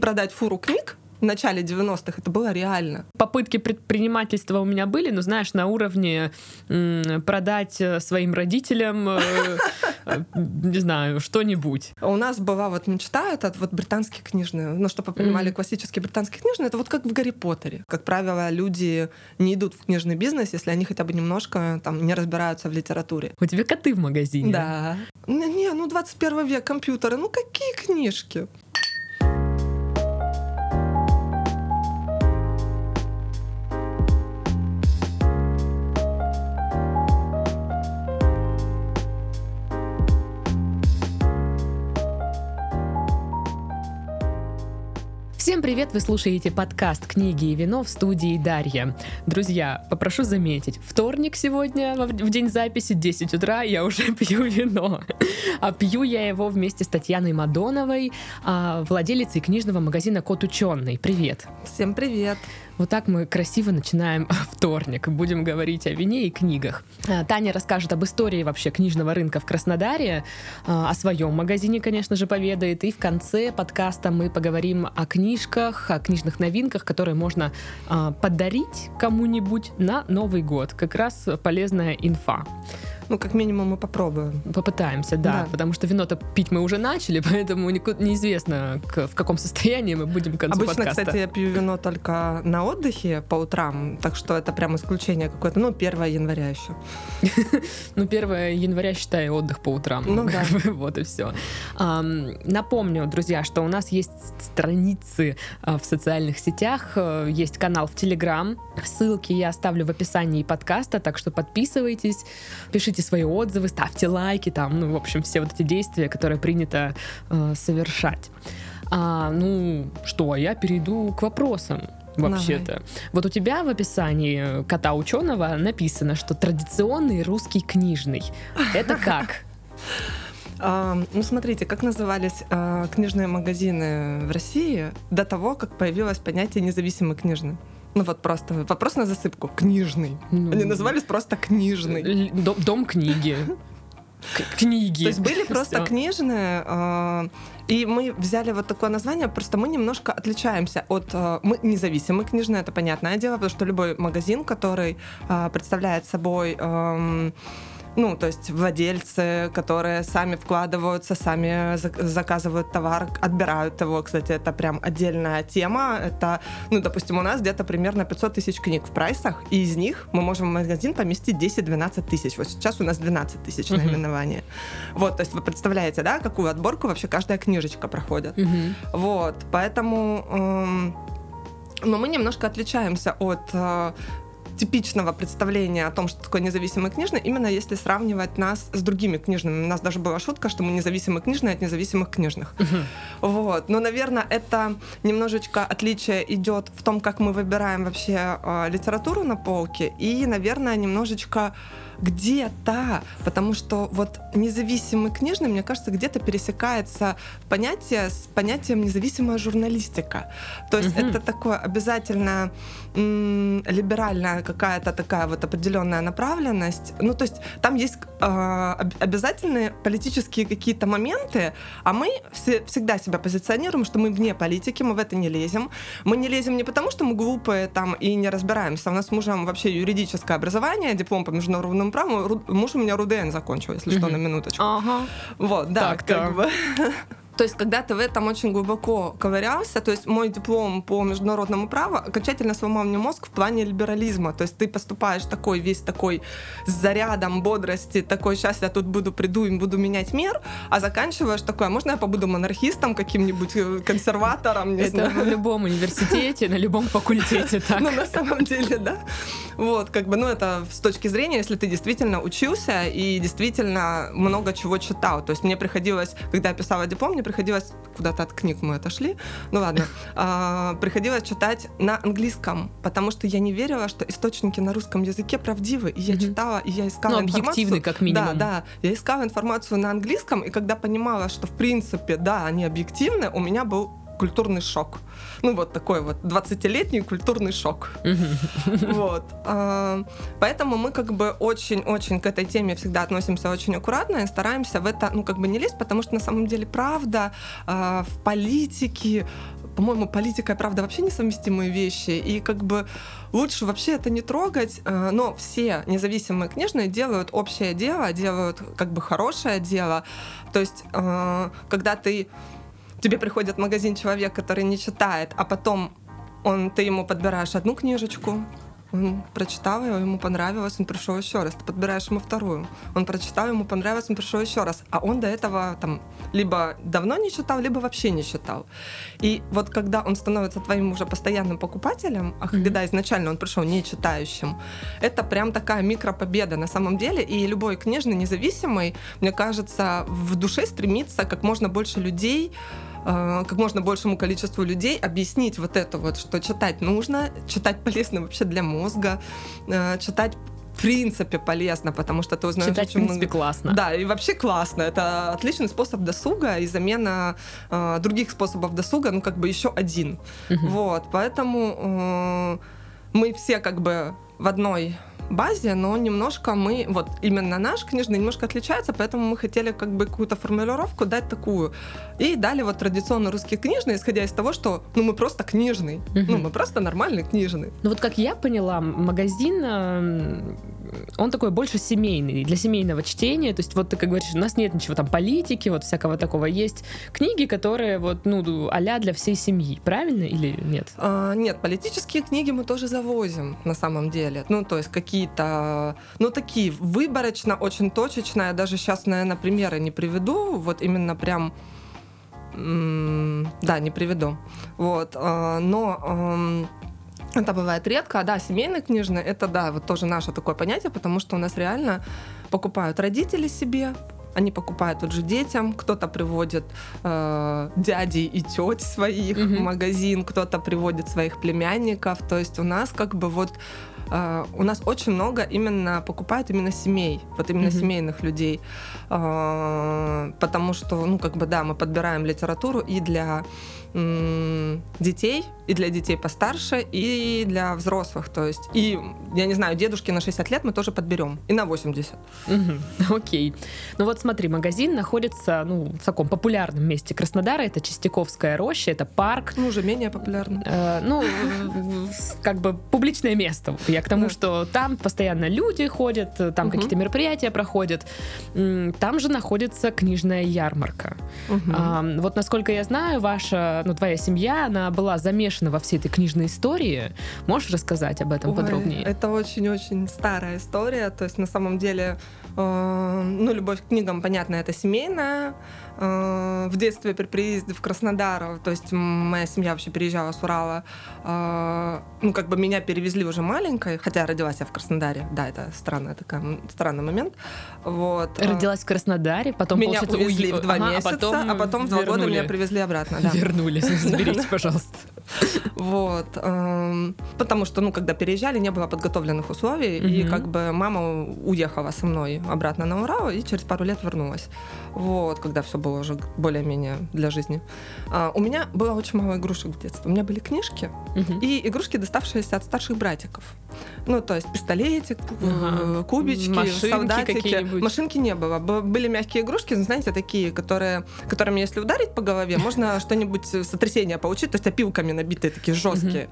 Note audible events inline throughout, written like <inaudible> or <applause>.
Продать фуру книг в начале 90-х это было реально. Попытки предпринимательства у меня были, но знаешь, на уровне продать э, своим родителям, э, э, не знаю, что-нибудь. У нас была вот мечта, это вот британские книжные, ну, чтобы понимали, классические британские книжные, это вот как в Гарри Поттере. Как правило, люди не идут в книжный бизнес, если они хотя бы немножко там не разбираются в литературе. У тебя коты в магазине? Да. Не, ну 21 век, компьютеры, ну какие книжки? Всем привет! Вы слушаете подкаст «Книги и вино» в студии Дарья. Друзья, попрошу заметить, вторник сегодня, в день записи, 10 утра, я уже <laughs> пью вино. А пью я его вместе с Татьяной Мадоновой, а, владелицей книжного магазина «Кот Ученый». Привет! Всем привет! Вот так мы красиво начинаем <laughs> вторник. Будем говорить о вине и книгах. А, Таня расскажет об истории вообще книжного рынка в Краснодаре, а, о своем магазине, конечно же, поведает. И в конце подкаста мы поговорим о книжках, о книжных новинках, которые можно а, подарить кому-нибудь на Новый год. Как раз полезная инфа. Ну, как минимум, мы попробуем. Попытаемся, да. да. Потому что вино-то пить мы уже начали, <laughs> поэтому неизвестно, в каком состоянии мы будем к концу Обычно, подкаста. кстати, я пью вино только на отдыхе по утрам, так что это прям исключение какое-то. Ну, 1 января еще. <laughs> Ну, 1 января, считай, отдых по утрам. Ну, да. <laughs> Вот и все. Напомню, друзья, что у нас есть страницы а, в социальных сетях, э, есть канал в Телеграм. Ссылки я оставлю в описании подкаста, так что подписывайтесь, пишите пишите свои отзывы, ставьте лайки, там, ну, в общем, все вот эти действия, которые принято э, совершать. А, ну, что, я перейду к вопросам вообще-то. Давай. Вот у тебя в описании кота ученого написано, что традиционный русский книжный. Это <laughs> как? Uh, ну, смотрите, как назывались uh, книжные магазины в России до того, как появилось понятие независимый книжный. Ну вот просто вопрос на засыпку. Книжный. Ну, Они назывались просто книжный. Дом, дом книги. <laughs> Книги. То есть были <laughs> просто Всё. книжные, э, и мы взяли вот такое название, просто мы немножко отличаемся от... Э, мы независимые книжные, это понятное дело, потому что любой магазин, который э, представляет собой... Э, ну, то есть владельцы, которые сами вкладываются, сами заказывают товар, отбирают его. Кстати, это прям отдельная тема. Это, ну, допустим, у нас где-то примерно 500 тысяч книг в прайсах, и из них мы можем в магазин поместить 10-12 тысяч. Вот сейчас у нас 12 тысяч наименований. Вот, то есть вы представляете, да, какую отборку вообще каждая книжечка проходит. Вот, поэтому... Эм, но мы немножко отличаемся от э, типичного представления о том, что такое независимый книжный, именно если сравнивать нас с другими книжными. У нас даже была шутка, что мы независимые книжные от независимых книжных. Uh-huh. Вот. Но, наверное, это немножечко отличие идет в том, как мы выбираем вообще э, литературу на полке, и, наверное, немножечко где-то, потому что вот независимый книжный, мне кажется, где-то пересекается понятие с понятием независимая журналистика. То есть угу. это такое обязательно м- либеральная какая-то такая вот определенная направленность. Ну, то есть там есть э, обязательные политические какие-то моменты, а мы все, всегда себя позиционируем, что мы вне политики, мы в это не лезем. Мы не лезем не потому, что мы глупые там и не разбираемся. У нас с мужем вообще юридическое образование, диплом по международному праву муж у меня РУДН закончил, если что, на минуточку. Ага. Вот, да, так, как бы. То есть, когда ты в этом очень глубоко ковырялся, то есть мой диплом по международному праву окончательно сломал мне мозг в плане либерализма. То есть ты поступаешь такой весь такой с зарядом бодрости, такой, сейчас я тут буду, приду и буду менять мир, а заканчиваешь такой, а можно я побуду монархистом каким-нибудь, э, консерватором, не Это знаю. в любом университете, на любом факультете <laughs> так. Ну, на самом деле, да. Вот, как бы, ну, это с точки зрения, если ты действительно учился и действительно много чего читал. То есть мне приходилось, когда я писала диплом, мне приходилось, куда-то от книг мы отошли, ну ладно, а, приходилось читать на английском, потому что я не верила, что источники на русском языке правдивы, и я читала, и я искала ну, информацию. как минимум. Да, да, я искала информацию на английском, и когда понимала, что в принципе, да, они объективны, у меня был культурный шок. Ну, вот такой вот 20-летний культурный шок. Вот. А, поэтому мы как бы очень-очень к этой теме всегда относимся очень аккуратно и стараемся в это, ну, как бы не лезть, потому что на самом деле правда а, в политике по-моему, политика и правда вообще несовместимые вещи, и как бы лучше вообще это не трогать, э, но все независимые книжные делают общее дело, делают как бы хорошее дело, то есть когда ты тебе приходит в магазин человек, который не читает, а потом он, ты ему подбираешь одну книжечку, он прочитал ее, ему понравилось, он пришел еще раз. Ты подбираешь ему вторую. Он прочитал, ему понравилось, он пришел еще раз. А он до этого там либо давно не читал, либо вообще не читал. И вот когда он становится твоим уже постоянным покупателем, а mm-hmm. когда изначально он пришел не читающим, это прям такая микропобеда на самом деле. И любой книжный независимый, мне кажется, в душе стремится как можно больше людей Э, как можно большему количеству людей объяснить вот это вот, что читать нужно, читать полезно вообще для мозга, э, читать в принципе полезно, потому что ты узнаешь Читать, очень в принципе, много... классно. Да, и вообще классно. Это отличный способ досуга и замена э, других способов досуга, ну, как бы еще один. Угу. Вот, поэтому э, мы все как бы в одной базе, но немножко мы, вот именно наш книжный немножко отличается, поэтому мы хотели как бы какую-то формулировку дать такую. И дали вот традиционно русский книжный, исходя из того, что ну мы просто книжный, угу. ну мы просто нормальный книжный. Ну вот как я поняла, магазин эм, он такой больше семейный, для семейного чтения. То есть вот ты как говоришь, у нас нет ничего там политики, вот всякого такого. Есть книги, которые вот, ну, а для всей семьи. Правильно или нет? А, нет, политические книги мы тоже завозим на самом деле. Ну, то есть какие-то, ну, такие выборочно, очень точечно. Я даже сейчас, наверное, примеры не приведу. Вот именно прям да, не приведу. Вот, а, но это бывает редко, а да, семейные книжные, это да, вот тоже наше такое понятие, потому что у нас реально покупают родители себе, они покупают вот же детям, кто-то приводит э, дядей и теть своих mm-hmm. в магазин, кто-то приводит своих племянников, то есть у нас как бы вот Uh, у нас очень много именно покупают именно семей, вот именно mm-hmm. семейных людей, uh, потому что, ну, как бы, да, мы подбираем литературу и для детей, и для детей постарше, и для взрослых. То есть, и, я не знаю, дедушки на 60 лет мы тоже подберем, и на 80. Угу, <laughs> окей. Ну вот смотри, магазин находится ну, в таком популярном месте Краснодара, это Чистяковская роща, это парк. Ну, уже менее популярно. Э, ну, <laughs> как бы публичное место. Я к тому, да. что там постоянно люди ходят, там угу. какие-то мероприятия проходят. Там же находится книжная ярмарка. Угу. Вот насколько я знаю, ваша ну, твоя семья, она была замешана во всей этой книжной истории. Можешь рассказать об этом Ой, подробнее? Это очень-очень старая история. То есть, на самом деле, э, ну, любовь к книгам, понятно, это семейная. Э, в детстве при приезде в Краснодар, то есть моя семья вообще переезжала с Урала, э, ну, как бы меня перевезли уже маленькой, хотя родилась я в Краснодаре, да, это странный, такой, странный момент. Вот. Э, родилась в Краснодаре, потом, меня увезли в два ага, месяца, а потом, а потом в два года меня привезли обратно. <laughs> Да. Вернули, <laughs> заберите, пожалуйста. Вот. Эм, потому что, ну, когда переезжали, не было подготовленных условий, и как бы мама уехала со мной обратно на Урал и через пару лет вернулась. Вот, когда все было уже более-менее для жизни. А, у меня было очень мало игрушек в детстве. У меня были книжки и игрушки, доставшиеся от старших братиков. Ну, то есть пистолетик, ага. кубички, Машинки солдатики. Машинки не было. Были мягкие игрушки, знаете, такие, которые, которыми, если ударить по голове, можно <laughs> что-нибудь сотрясение получить, то есть опилками набитые, такие жесткие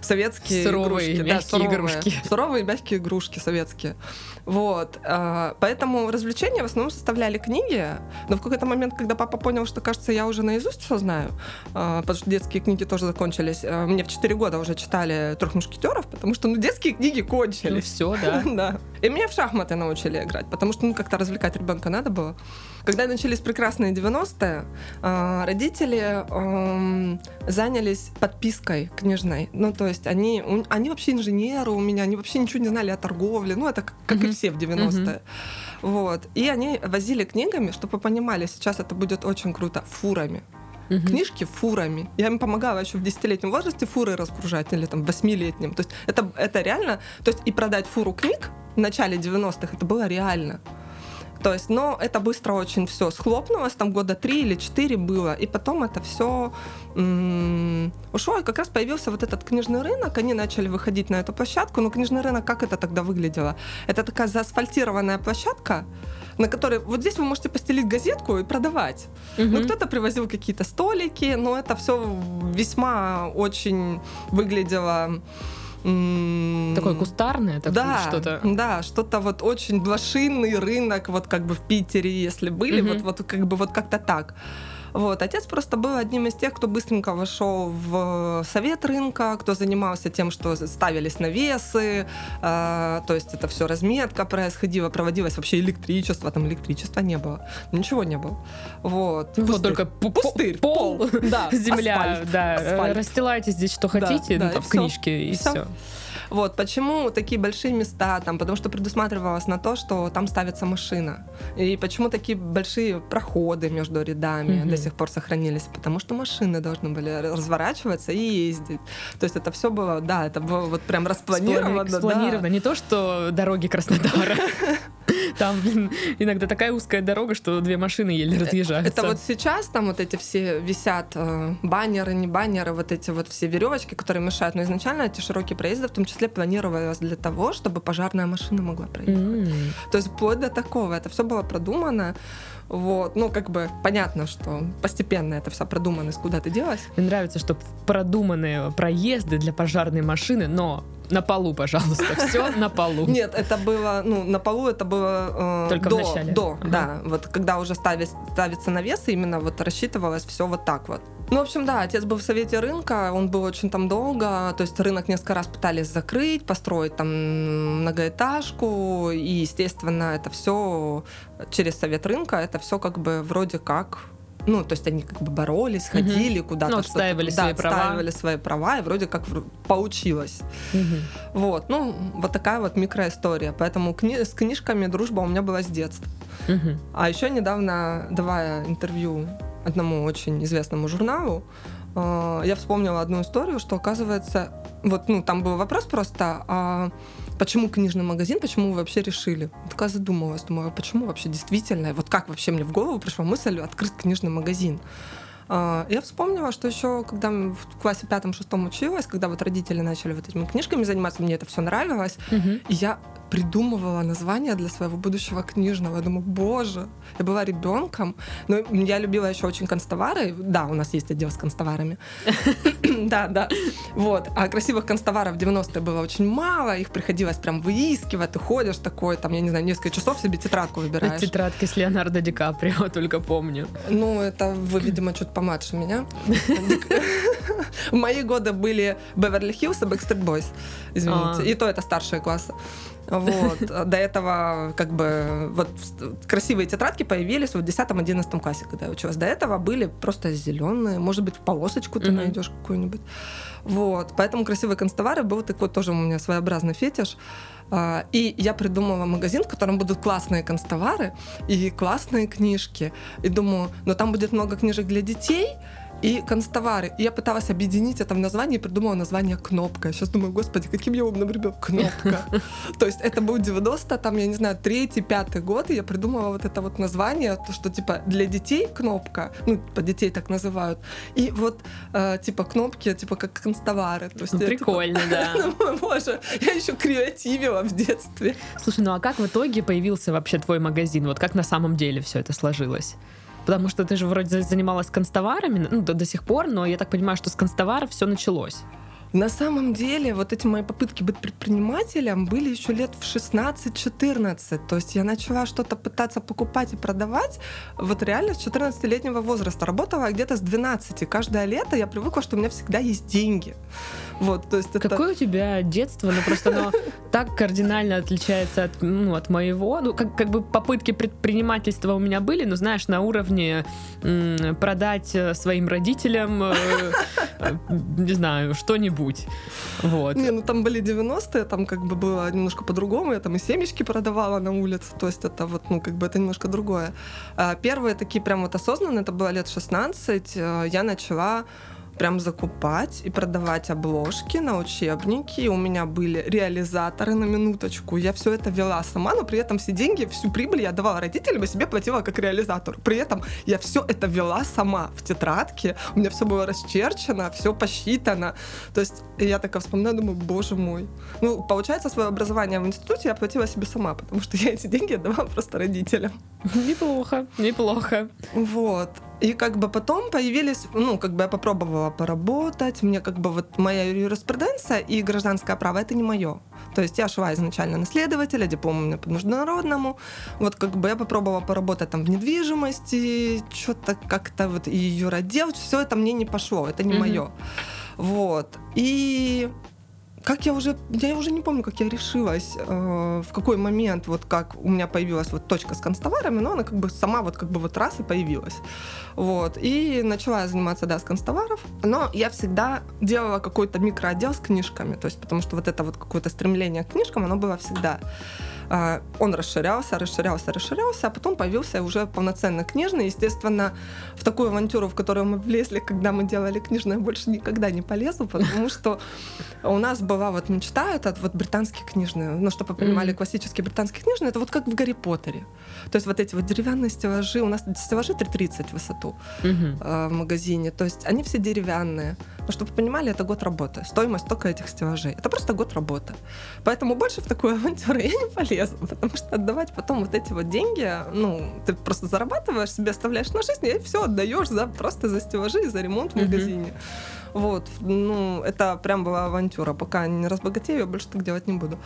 советские суровые, игрушки. Мягкие да, суровые, игрушки. Суровые мягкие игрушки советские. Вот. А, поэтому развлечения в основном составляли книги, но в какой-то момент, когда папа понял, что, кажется, я уже наизусть все знаю, а, потому что детские книги тоже закончились. А, мне в 4 года уже читали «Трех мушкетеров», потому что, ну, детские книги кончились. Ну, все, да. <laughs> да. И меня в шахматы научили играть, потому что, ну, как-то развлекать ребенка надо было. Когда начались прекрасные 90-е, родители занялись подпиской книжной. Ну, то есть они, они вообще инженеры у меня, они вообще ничего не знали о торговле. Ну, это как mm-hmm. и все в 90-е. Mm-hmm. Вот. И они возили книгами, чтобы вы понимали, сейчас это будет очень круто, фурами. Угу. Книжки фурами. Я им помогала еще в десятилетнем возрасте фуры разгружать, или там восьмилетнем. То есть это, это реально... То есть и продать фуру книг в начале 90-х, это было реально. То есть, но это быстро очень все схлопнулось, там года три или четыре было, и потом это все ушло, и как раз появился вот этот книжный рынок, они начали выходить на эту площадку, но книжный рынок, как это тогда выглядело? Это такая заасфальтированная площадка, на которой вот здесь вы можете постелить газетку и продавать. Мгм. Ну, кто-то привозил какие-то столики, но это все весьма очень выглядело... Такое кустарное, такое да, что-то. да, что-то вот очень блошиный рынок, вот как бы в Питере, если были, Мгм. вот, вот как бы вот как-то так. Вот, отец просто был одним из тех, кто быстренько вошел в совет рынка, кто занимался тем, что ставились навесы, э, то есть это все разметка происходила, проводилось вообще электричество, там электричества не было, ничего не было. Вот. Ну, Вот Пустырь. только пу- Пустырь, пол, пол, <laughs> да, земля, асфальт, да, асфальт. расстилайте здесь что Да, хотите, да, ну, и там, в книжке, и Всё. все. Вот почему такие большие места там, потому что предусматривалось на то, что там ставится машина. И почему такие большие проходы между рядами Мгм. до сих пор сохранились, потому что машины должны были разворачиваться и ездить. То есть это все было, да, это было вот прям распланировано. да. Спланировано. Не то, что дороги Краснодара. <laughs> Там, блин, иногда такая узкая дорога, что две машины еле разъезжаются. Это вот сейчас там вот эти все висят э, баннеры, не баннеры, вот эти вот все веревочки, которые мешают. Но изначально эти широкие проезды в том числе планировалось для того, чтобы пожарная машина могла проехать. М. То есть вплоть до такого. Это все было продумано. Вот. Ну, как бы понятно, что постепенно это все продумано, куда ты делась. Мне нравится, что продуманные проезды для пожарной машины, но на полу, пожалуйста, все <laughs> на полу. Нет, это было, ну, на полу это было э, Только в до, начале? до, Ага. да. Вот когда уже ставить, ставится навес, именно вот рассчитывалось все вот так вот. Ну, в общем, да, отец был в совете рынка, он был очень там долго, то есть рынок несколько раз пытались закрыть, построить там многоэтажку, и, естественно, это все через совет рынка, это все как бы вроде как ну, то есть они как бы боролись, ходили куда-то. Ну, что-то- отстаивали да, свои права. отстаивали свои права, и вроде как получилось. Мгм. Вот, ну, вот такая вот микроистория. Поэтому кни- с книжками дружба у меня была с детства. Мгм. А еще недавно, давая интервью одному очень известному журналу, э, я вспомнила одну историю, что оказывается, вот, ну, там был вопрос просто, а почему книжный магазин, почему вы вообще решили? Я Такая задумалась, думаю, а почему вообще действительно, и вот как вообще мне в голову пришла мысль открыть книжный магазин? А, Я вспомнила, что еще, когда в классе пятом-шестом училась, когда вот родители начали вот этими книжками заниматься, мне это все нравилось, Мгм. и я придумывала название для своего будущего книжного. Я думаю, боже, я была ребенком, но я любила еще очень констовары. Да, у нас есть отдел с констоварами. <laughs> Да, да. Вот. А красивых констоваров в 90-е было очень мало, их приходилось прям выискивать. Ты ходишь такой, там, я не знаю, несколько часов себе тетрадку выбираешь. тетрадке с Леонардо Ди Каприо, <laughs> только помню. Ну, это вы, видимо, чуть помладше меня. <laughs> В мои годы были Беверли-Хиллз и Backstreet Boys, извините. А. И то это старшие классы. Вот. До этого как бы вот красивые тетрадки появились вот в 10-11 классе, когда я училась. До этого были просто зеленые, может быть, в полосочку ты Мгм. найдешь какую-нибудь. Вот. Поэтому красивые констовары был такой тоже у меня своеобразный фетиш. А, И я придумала магазин, в котором будут классные констовары и классные книжки. И думаю, ну там будет много книжек для детей, и констовары. И я пыталась объединить это в названии и придумала название «Кнопка». Сейчас думаю, господи, каким я умным ребенком. Кнопка. <laughs> То есть это был 90 там, я не знаю, третий, пятый год, и я придумала вот это вот название, то, что типа для детей кнопка, ну, типа детей так называют, и вот э, типа кнопки, типа как констовары. То есть Ну, я, типа, Прикольно, <laughs> да. Думаю, боже, я еще креативила в детстве. Слушай, ну а как в итоге появился вообще твой магазин? Вот как на самом деле все это сложилось? Потому что ты же вроде за- занималась констоварами, ну, до, до сих пор, но я так понимаю, что с констоваров все началось. На самом деле, вот эти мои попытки быть предпринимателем были еще лет в 16-14. То есть я начала что-то пытаться покупать и продавать вот реально с 14-летнего возраста. Работала где-то с 12. Каждое лето я привыкла, что у меня всегда есть деньги. Вот, то есть это... Какое у тебя детство? Ну просто оно <laughs> так кардинально отличается от, ну, от моего. Ну, как, как бы попытки предпринимательства у меня были, но знаешь, на уровне м, продать э, своим родителям, э, <laughs> э, не знаю, что-нибудь. Вот. Не, ну там были 90-е, там как бы было немножко по-другому. Я там и семечки продавала на улице, то есть это вот, ну, как бы это немножко другое. А Первые такие прям вот осознанные, это было лет 16, э, я начала прям закупать и продавать обложки на учебники. У меня были реализаторы на минуточку. Я все это вела сама, но при этом все деньги, всю прибыль я давала родителям, и себе платила как реализатор. При этом я все это вела сама в тетрадке. У меня все было расчерчено, все посчитано. То есть я такая вспоминаю, думаю, боже мой. Ну, получается, свое образование в институте я платила себе сама, потому что я эти деньги отдавала <laughs> просто родителям. Неплохо, неплохо. Вот. И как бы потом появились, ну, как бы я попробовала поработать, мне как бы вот моя юриспруденция и гражданское право это не мое. То есть я шла изначально на следователя, диплом у меня по международному. Вот как бы я попробовала поработать там в недвижимости, что-то как-то вот и юродел, все это мне не пошло, это не mm-hmm. мое. Вот. И как я уже, я уже не помню, как я решилась, э, в какой момент, вот как у меня появилась вот точка с констоварами, но она как бы сама вот как бы вот раз и появилась. Вот. И начала я заниматься, да, с констоваров, но я всегда делала какой-то микроотдел с книжками, то есть потому что вот это вот какое-то стремление к книжкам, оно было всегда. А, он расширялся, расширялся, расширялся, а потом появился уже полноценно книжный. Естественно, в такую авантюру, в которую мы влезли, когда мы делали книжное, больше никогда не полезу, потому что у нас была вот мечта, это вот британские книжные, ну, чтобы вы понимали, классические британские книжные, это вот как в Гарри Поттере. То есть вот эти вот деревянные стеллажи, у нас стеллажи 3,30 в высоту в магазине, то есть они все деревянные. Но чтобы вы понимали, это год работы. Стоимость только этих стеллажей. Это просто год работы. Поэтому больше в такую авантюру я не полезу, <laughs> потому что отдавать потом вот эти вот деньги, ну, ты просто зарабатываешь, себе оставляешь на жизнь, и все отдаешь за, просто за стеллажи и за ремонт в магазине. Mm-hmm. Вот, ну, это прям была авантюра. Пока не разбогатею, я больше так делать не буду.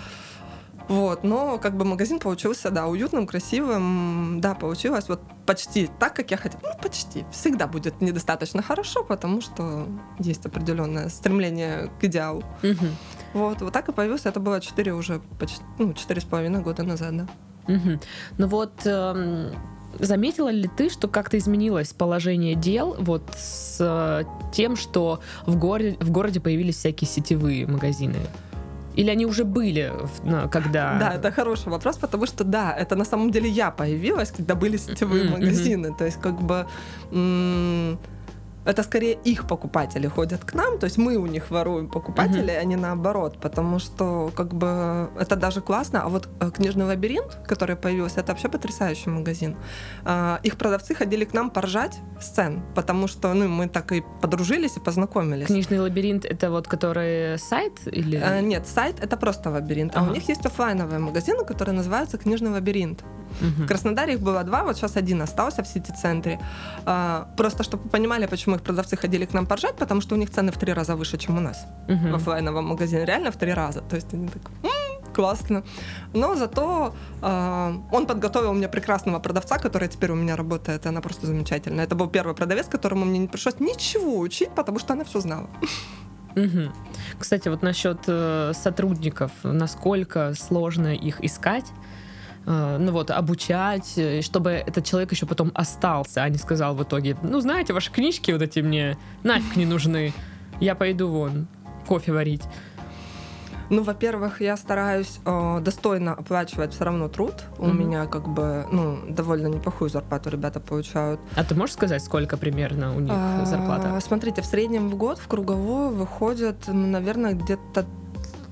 Вот, но как бы магазин получился, да, уютным, красивым, да, получилось вот почти так, как я хотела. Ну, почти. Всегда будет недостаточно хорошо, потому что есть определенное стремление к идеалу. Угу. Вот, вот так и появился. Это было 4 уже почти, ну, четыре с половиной года назад, да. Угу. Ну вот, эм, заметила ли ты, что как-то изменилось положение дел вот с э, тем, что в городе, в городе появились всякие сетевые магазины? Или они уже были, когда... <laughs> Да, это хороший вопрос, потому что, да, это на самом деле я появилась, когда были сетевые mm-hmm. магазины. То есть, как бы это скорее их покупатели ходят к нам, то есть мы у них воруем покупателей, mm-hmm. а не наоборот, потому что как бы это даже классно. А вот э, книжный лабиринт, который появился, это вообще потрясающий магазин. А, их продавцы ходили к нам поржать с цен, потому что ну, мы так и подружились и познакомились. Книжный лабиринт это вот который сайт или? А, нет, сайт это просто лабиринт, ага. а у них есть офлайновые магазины, которые называются книжный лабиринт. Угу. В Краснодаре их было два, вот сейчас один остался в сити-центре. А, просто чтобы вы понимали, почему их продавцы ходили к нам поржать, потому что у них цены в три раза выше, чем у нас угу. в офлайновом магазине. Реально в три раза. То есть они так классно. Но зато э, он подготовил мне прекрасного продавца, который теперь у меня работает, и она просто замечательная. Это был первый продавец, которому мне не пришлось ничего учить, потому что она все знала. Угу. Кстати, вот насчет э, сотрудников, насколько сложно их искать? Э, ну вот, обучать, э, чтобы этот человек еще потом остался, а не сказал в итоге, ну, знаете, ваши книжки вот эти мне нафиг не нужны, я пойду вон кофе варить. Ну, во-первых, я стараюсь э, достойно оплачивать все равно труд. У mm-hmm. меня как бы, ну, довольно неплохую зарплату ребята получают. А ты можешь сказать, сколько примерно у них а, зарплата? Смотрите, в среднем в год в круговую выходит, ну, наверное, где-то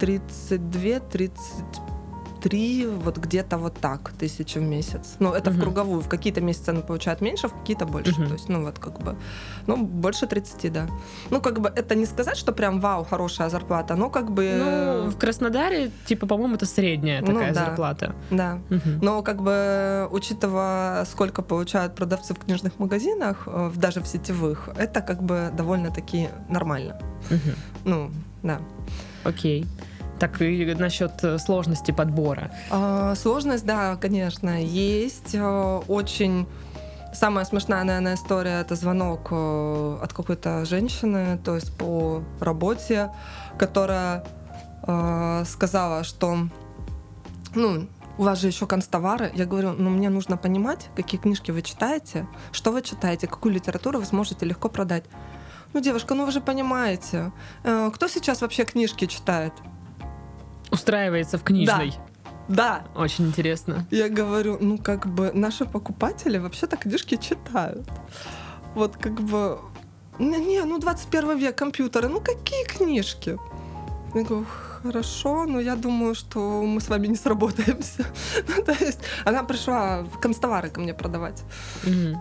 32-35 три, вот где-то вот так тысячи в месяц. Ну, это угу. в круговую. В какие-то месяцы она получает меньше, в какие-то больше. Угу. То есть, ну, вот как бы, ну, больше 30, да. Ну, как бы, это не сказать, что прям вау, хорошая зарплата, но как бы... Ну, в Краснодаре, типа, по-моему, это средняя ну такая ну, да, зарплата. Да. Угу. Но как бы, учитывая, сколько получают продавцы в книжных магазинах, э, даже в сетевых, это как бы довольно-таки нормально. Угу. Ну, да. Окей. Так и насчет э, сложности подбора. А, сложность, да, конечно, есть. Э, очень Самая смешная, наверное, история это звонок э, от какой-то женщины, то есть по работе, которая э, сказала, что ну, у вас же еще констовары. Я говорю, ну мне нужно понимать, какие книжки вы читаете, что вы читаете, какую литературу вы сможете легко продать. Ну, девушка, ну вы же понимаете, э, кто сейчас вообще книжки читает? Устраивается в книжной. Да. Да. Очень интересно. Я говорю, ну как бы наши покупатели вообще-то книжки читают. Вот как бы Не, ну 21 век, компьютеры, ну какие книжки? Я говорю, хорошо, но я думаю, что мы с вами не сработаемся. <laughs> ну, то есть она пришла в констовары ко мне продавать. Мгм.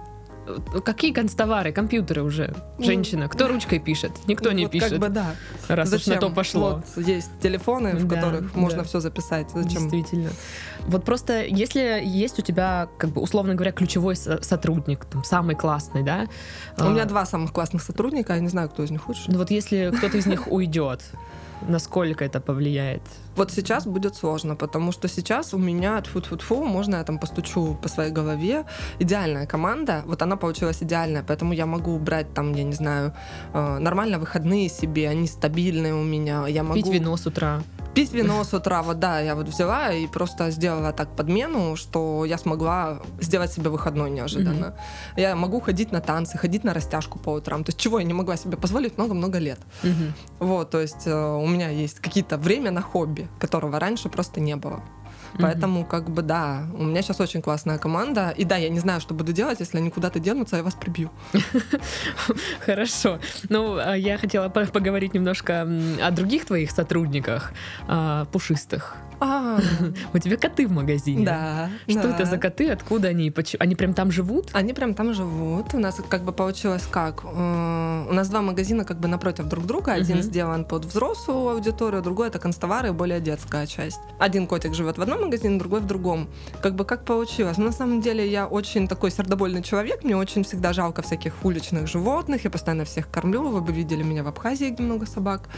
Какие констовары, компьютеры уже? Ну, Женщина. Кто ручкой пишет? Никто не Вот пишет. Как бы да. Раз уж на то пошло. Вот есть телефоны, в Да, которых да. можно все записать. Зачем? Действительно. Вот просто, если есть у тебя, как бы, условно говоря, ключевой со- сотрудник, там, самый классный, да? У меня а, два самых классных сотрудника, я не знаю, кто из них лучше. Ну вот если кто-то из них <laughs> уйдет, насколько это повлияет? Вот сейчас будет сложно, потому что сейчас у меня тьфу тьфу тьфу можно я там постучу по своей голове. Идеальная команда, вот она получилась идеальная, поэтому я могу брать там, я не знаю, э, нормально выходные себе, они стабильные у меня. Я могу Пить вино с утра. Пить вино с утра, вот да, я вот взяла и просто сделала так подмену, что я смогла сделать себе выходной неожиданно. Я могу ходить на танцы, ходить на растяжку по утрам. То есть чего я не могла себе позволить много-много лет. Мгм. Вот, то есть э, у меня есть какие-то время на хобби, которого раньше просто не было. Поэтому, как бы, да, у меня сейчас очень классная команда. И да, я не знаю, что буду делать, если они куда-то денутся, я вас прибью. <laughs> Хорошо. Ну, а я хотела по- поговорить немножко о других твоих сотрудниках, а, пушистых. А, <laughs> У тебя коты в магазине. да. Что это за коты? Откуда они? Они прям там живут? Они прям там живут. У нас как бы получилось как? Э, У нас два магазина как бы напротив друг друга. Один сделан под взрослую аудиторию, другой это констовары и более детская часть. Один котик живет в одном магазине, другой в другом. Как бы как получилось? Но на самом деле я очень такой сердобольный человек. Мне очень всегда жалко всяких уличных животных. Я постоянно всех кормлю. Вы бы видели меня в Абхазии, где много собак.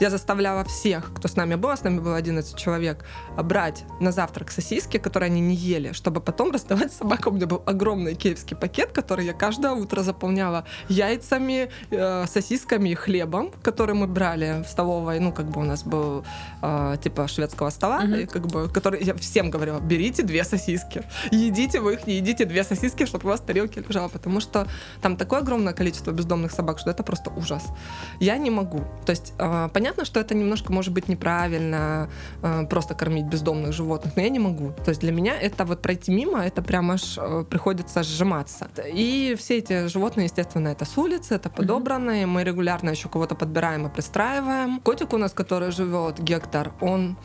Я заставляла всех, кто с нами был, с нами было 11 человек, брать на завтрак сосиски, которые они не ели, чтобы потом <laughs> раздавать собакам. У меня был огромный киевский пакет, который я каждое утро заполняла яйцами, э, сосисками и хлебом, который мы брали в столовой. Ну, как бы у нас был э, типа шведского стола, Мгм. и как бы, который я всем говорила, берите две сосиски. Едите вы их, не едите две сосиски, чтобы у вас в тарелке лежало, потому что там такое огромное количество бездомных собак, что это просто ужас. Я не могу. То есть э, понятно, что это немножко может быть неправильно, э, просто кормить бездомных животных, но я не могу. То есть для меня это вот пройти мимо, это прям аж э, приходится сжиматься. И все эти животные, естественно, это с улицы, это подобранные. Мы регулярно еще кого-то подбираем и пристраиваем. Котик у нас, который живет, Гектор, он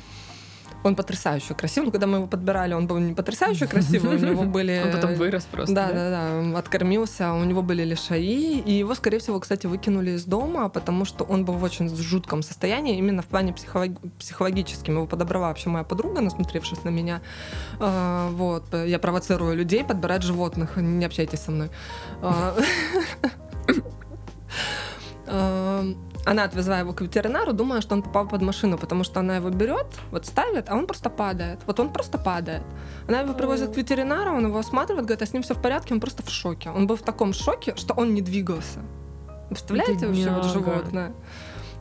он потрясающе красивый. Но когда мы его подбирали, он был не потрясающе <laughs> красивый. У него были... Он потом вырос просто. Да, да, да, откормился, у него были лишаи, и его, скорее всего, кстати, выкинули из дома, потому что он был в очень жутком состоянии, именно в плане психолог- психологическим. Его подобрала вообще моя подруга, насмотревшись на меня. А, Вот, я провоцирую людей подбирать животных, не общайтесь со мной. <laughs> Она отвезла его к ветеринару, думая, что он попал под машину, потому что она его берет, вот ставит, а он просто падает. Вот он просто падает. Она его привозит к ветеринару, он его осматривает, говорит, а с ним все в порядке, он просто в шоке. Он был в таком шоке, что он не двигался. Представляете вообще вот животное?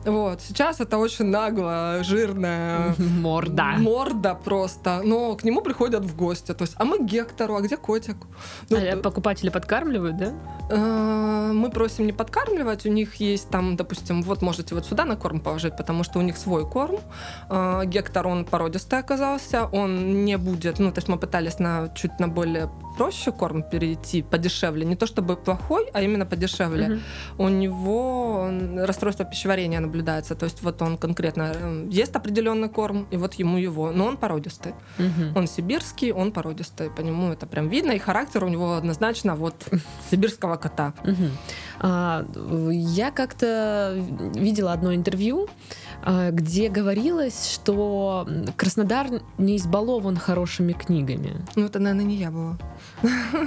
Вот, сейчас это очень нагло, жирное, <laughs> Морда. морда просто, но к нему приходят в гости. То есть, а мы Гектору, а где котик? Ну, А покупатели подкармливают, да? Э, Мы просим не подкармливать, у них есть там, допустим, вот можете вот сюда на корм положить, потому что у них свой корм. Э, Гектор, он породистый оказался, он не будет, ну, то есть мы пытались на чуть на более проще корм перейти, подешевле, не то чтобы плохой, а именно подешевле. Мгм. У него расстройство пищеварения наблюдается, то есть вот он конкретно э, ест определенный корм, и вот ему его, но он породистый. Мгм. Он сибирский, он породистый, по нему это прям видно, и характер у него однозначно вот сибирского кота. Мгм. А, Я как-то видела одно интервью, где говорилось, что Краснодар не избалован хорошими книгами. Ну, это, наверное, не я была.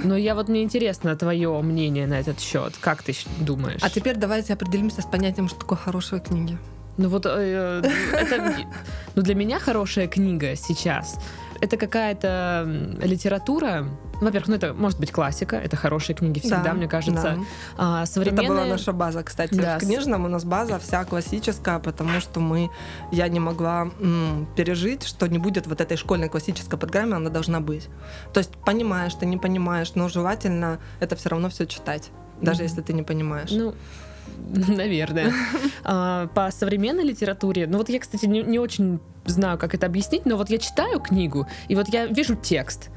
Но я вот мне интересно твое мнение на этот счет. Как ты думаешь? А теперь давайте определимся с понятием, что такое хорошая книга. Ну вот э, это ну для меня хорошая книга сейчас. Это какая-то литература. Во-первых, ну это может быть классика, это хорошие книги всегда, Да, мне кажется. да. А, Это современные... была наша база, кстати. Да, В книжном у нас база вся классическая, потому что мы, я не могла м, пережить, что не будет вот этой школьной классической программы, она должна быть. То есть понимаешь, ты не понимаешь, но желательно это все равно все читать, даже Мгм. если ты не понимаешь. Ну, <laughs> наверное. <laughs> А, По современной литературе, ну вот я, кстати, не, не очень знаю, как это объяснить, но вот я читаю книгу, и вот я вижу текст.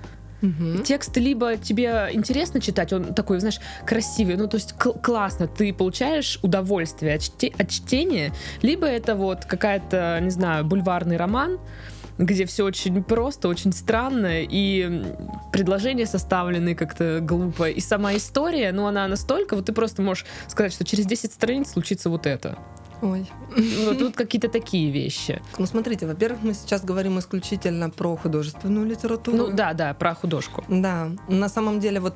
Угу. Текст либо тебе интересно читать, он такой, знаешь, красивый, ну то есть кл- классно, ты получаешь удовольствие от, чте- от чтения, либо это вот какая-то, не знаю, бульварный роман, где все очень просто, очень странно, и предложения составлены как-то глупо, и сама история, ну она настолько, вот ты просто можешь сказать, что через 10 страниц случится вот это. Ой. Ну, тут какие-то такие вещи. Ну, смотрите, во-первых, мы сейчас говорим исключительно про художественную литературу. Ну, да, да, про художку. Да. На самом деле, вот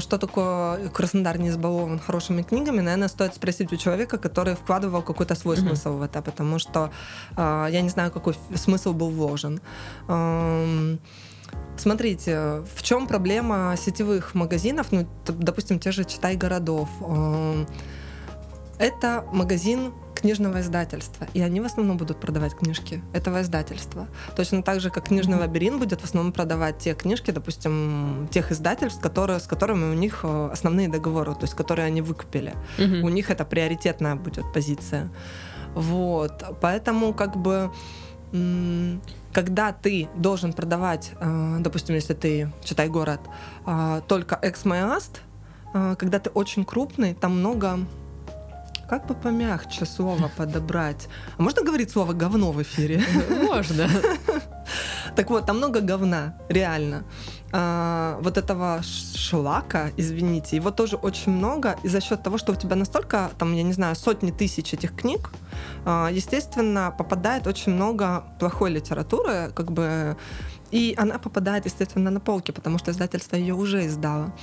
что такое Краснодар не избалован хорошими книгами, наверное, стоит спросить у человека, который вкладывал какой-то свой mm-hmm. смысл в это, потому что э, я не знаю, какой смысл был вложен. Эм, Смотрите, в чем проблема сетевых магазинов, ну, допустим, те же «Читай городов». Это магазин книжного издательства, и они в основном будут продавать книжки этого издательства. Точно так же, как книжный лабиринт будет в основном продавать те книжки, допустим, тех издательств, которые, с которыми у них э, основные договоры, то есть которые они выкупили. Mm-hmm. У них это приоритетная будет позиция. Вот, поэтому как бы когда ты должен продавать, э, допустим, если ты, читай город, э, только экс-майаст, когда ты очень крупный, там много как бы помягче слово подобрать? А можно говорить слово говно в эфире? <laughs> Можно. Так вот, там много говна, реально. А, вот этого шлака, извините, его тоже очень много, и за счет того, что у тебя настолько, там, я не знаю, сотни тысяч этих книг, а, естественно, попадает очень много плохой литературы, как бы и она попадает, естественно, на полки, потому что издательство ее уже издало.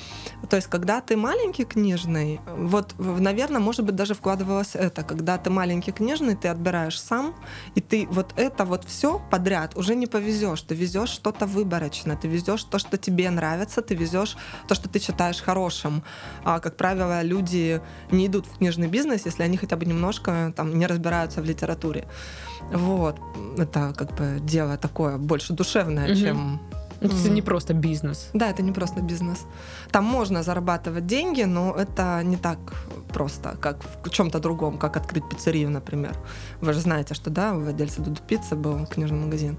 То есть, когда ты маленький книжный, вот, наверное, может быть, даже вкладывалось это. Когда ты маленький книжный, ты отбираешь сам, и ты вот это вот все подряд уже не повезешь. Ты везешь что-то выборочно, ты везешь то, что тебе нравится, ты везешь то, что ты считаешь хорошим. А, как правило, люди не идут в книжный бизнес, если они хотя бы немножко там не разбираются в литературе. Вот. Это как бы дело такое больше душевное, угу. чем это не просто бизнес. Да, это не просто бизнес. Там можно зарабатывать деньги, но это не так просто, как в чем-то другом, как открыть пиццерию, например. Вы же знаете, что да, у владельца Дуду Пиццы был книжный магазин.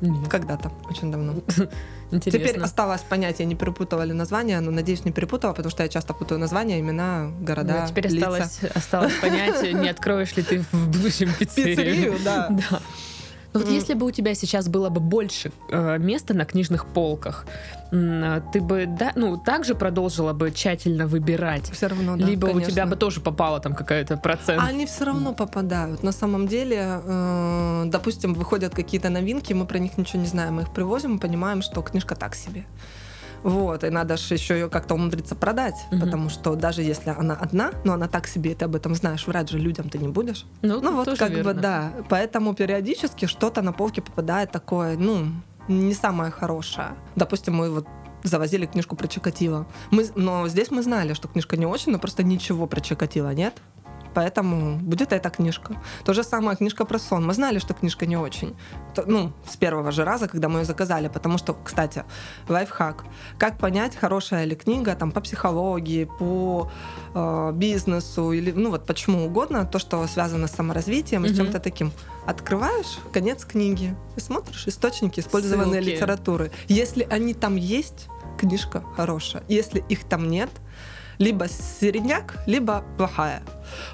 Нет. Когда-то, очень давно. <laughs> Интересно. Теперь осталось понять, я не перепутала ли название, но надеюсь, не перепутала, потому что я часто путаю названия, имена, города. Да, теперь лица. осталось, осталось понять, не откроешь ли ты в будущем <laughs> пиццерию. Пиццерию, да. <laughs> да. Вот если бы у тебя сейчас было бы больше э, места на книжных полках, э, ты бы да, ну, также продолжила бы тщательно выбирать. Все равно, да, Либо конечно. у тебя бы тоже попала там какая-то процент. Они все равно попадают. На самом деле, э, допустим, выходят какие-то новинки, мы про них ничего не знаем, мы их привозим, мы понимаем, что книжка так себе. Вот, и надо же еще ее как-то умудриться продать, угу. потому что даже если она одна, но она так себе, ты об этом знаешь, врать же людям ты не будешь. Ну, ну вот как верно. бы да. Поэтому периодически что-то на полке попадает такое, ну, не самое хорошее. Допустим, мы вот завозили книжку про Чикатило. Мы, но здесь мы знали, что книжка не очень, но просто ничего про Чикатило нет поэтому будет эта книжка. То же самое книжка про сон. Мы знали, что книжка не очень. То, ну, с первого же раза, когда мы ее заказали, потому что, кстати, лайфхак. Как понять, хорошая ли книга там по психологии, по э, бизнесу или, ну, вот почему угодно, то, что связано с саморазвитием и с чем-то таким. Открываешь конец книги и смотришь источники использованной Ссылки. литературы. Если они там есть, книжка хорошая. Если их там нет, либо середняк, либо плохая.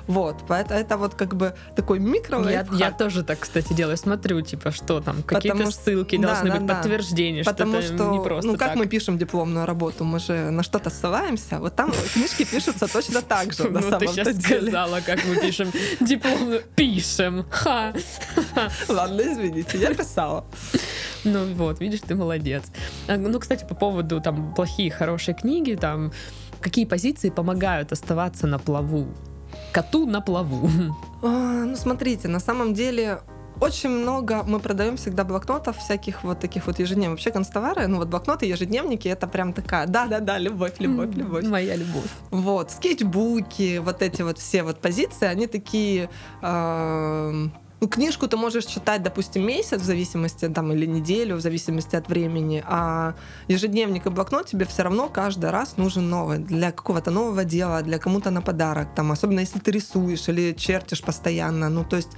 Вот, поэтому это вот как бы такой микро я, я тоже так, кстати, делаю. Смотрю, типа, что там, какие-то ссылки да, должны да, быть, да. подтверждения, Потому что, что не просто Ну, как так. мы пишем дипломную работу? Мы же на что-то ссылаемся. Вот там книжки пишутся точно так же, на самом ты сейчас сказала, как мы пишем дипломную. Пишем. Ха. Ладно, извините, я писала. Ну вот, видишь, ты молодец. А, ну, кстати, по поводу там плохие, хорошие книги, там какие позиции помогают оставаться на плаву? Коту на плаву. А, ну, смотрите, на самом деле очень много мы продаем всегда блокнотов всяких вот таких вот ежедневных. Вообще констовары, ну вот блокноты, ежедневники, это прям такая, да-да-да, любовь, любовь, любовь. Моя любовь. Вот, скетчбуки, вот эти вот все вот позиции, они такие... Э, книжку ты можешь читать, допустим, месяц в зависимости, там, или неделю, в зависимости от времени, а ежедневник и блокнот тебе все равно каждый раз нужен новый для какого-то нового дела, для кому-то на подарок, там, особенно если ты рисуешь или чертишь постоянно. Ну, то есть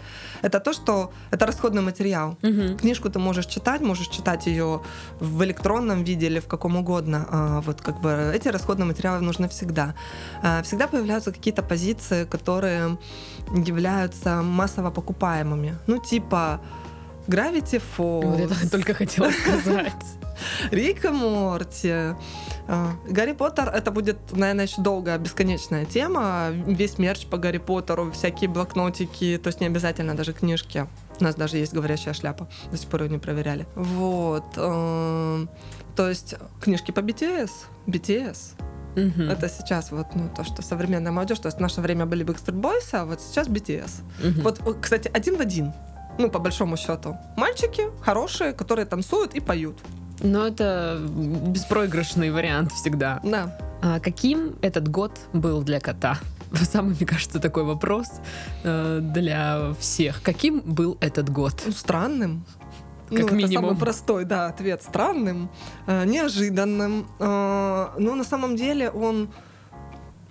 это то, что это расходный материал. Мгм. Книжку ты можешь читать, можешь читать ее в электронном виде или в каком угодно. А вот как бы эти расходные материалы нужны всегда. А, Всегда появляются какие-то позиции, которые являются массово покупаемыми. Ну, типа Gravity Falls, Вот это только хотела сказать. <laughs> Рик и Морти. А, Гарри Поттер это будет, наверное, еще долгая, бесконечная тема. Весь мерч по Гарри Поттеру, всякие блокнотики, то есть не обязательно даже книжки. У нас даже есть говорящая шляпа, до сих пор ее не проверяли. Вот. эм, То есть книжки по BTS. BTS. Мгм. Это сейчас вот ну, то, что современная молодежь. То есть в наше время были Backstreet Boys, а вот сейчас BTS. Мгм. Вот, кстати, один в один. Ну, по большому счету. Мальчики хорошие, которые танцуют и поют. Но это беспроигрышный вариант всегда. Да. А каким этот год был для кота? <laughs> Самый, мне кажется, такой вопрос э, для всех. Каким был этот год? Ну, странным. Как ну, Это минимум. самый простой, да, ответ. Странным, э, неожиданным. Э, но на самом деле он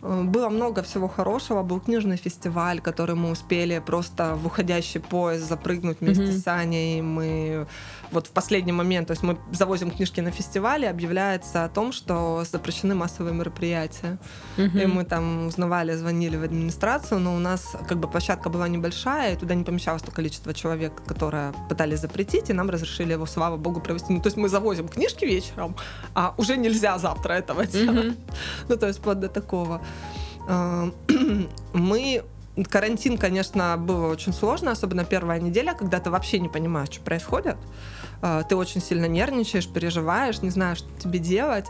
э, было много всего хорошего. Был книжный фестиваль, который мы успели просто в уходящий поезд запрыгнуть вместе Мгм. с Аней. Мы вот в последний момент, то есть мы завозим книжки на фестивале, объявляется о том, что запрещены массовые мероприятия. Мгм. И мы там узнавали, звонили в администрацию, но у нас как бы площадка была небольшая, и туда не помещалось то количество человек, которое пытались запретить, и нам разрешили его, слава богу, провести. Ну, то есть мы завозим книжки вечером, а уже нельзя завтра этого делать. Мгм. <laughs> Ну, то есть вплоть до такого. А, <clears throat> Мы Карантин, конечно, было очень сложно, особенно первая неделя, когда ты вообще не понимаешь, что происходит. А, Ты очень сильно нервничаешь, переживаешь, не знаешь, что тебе делать.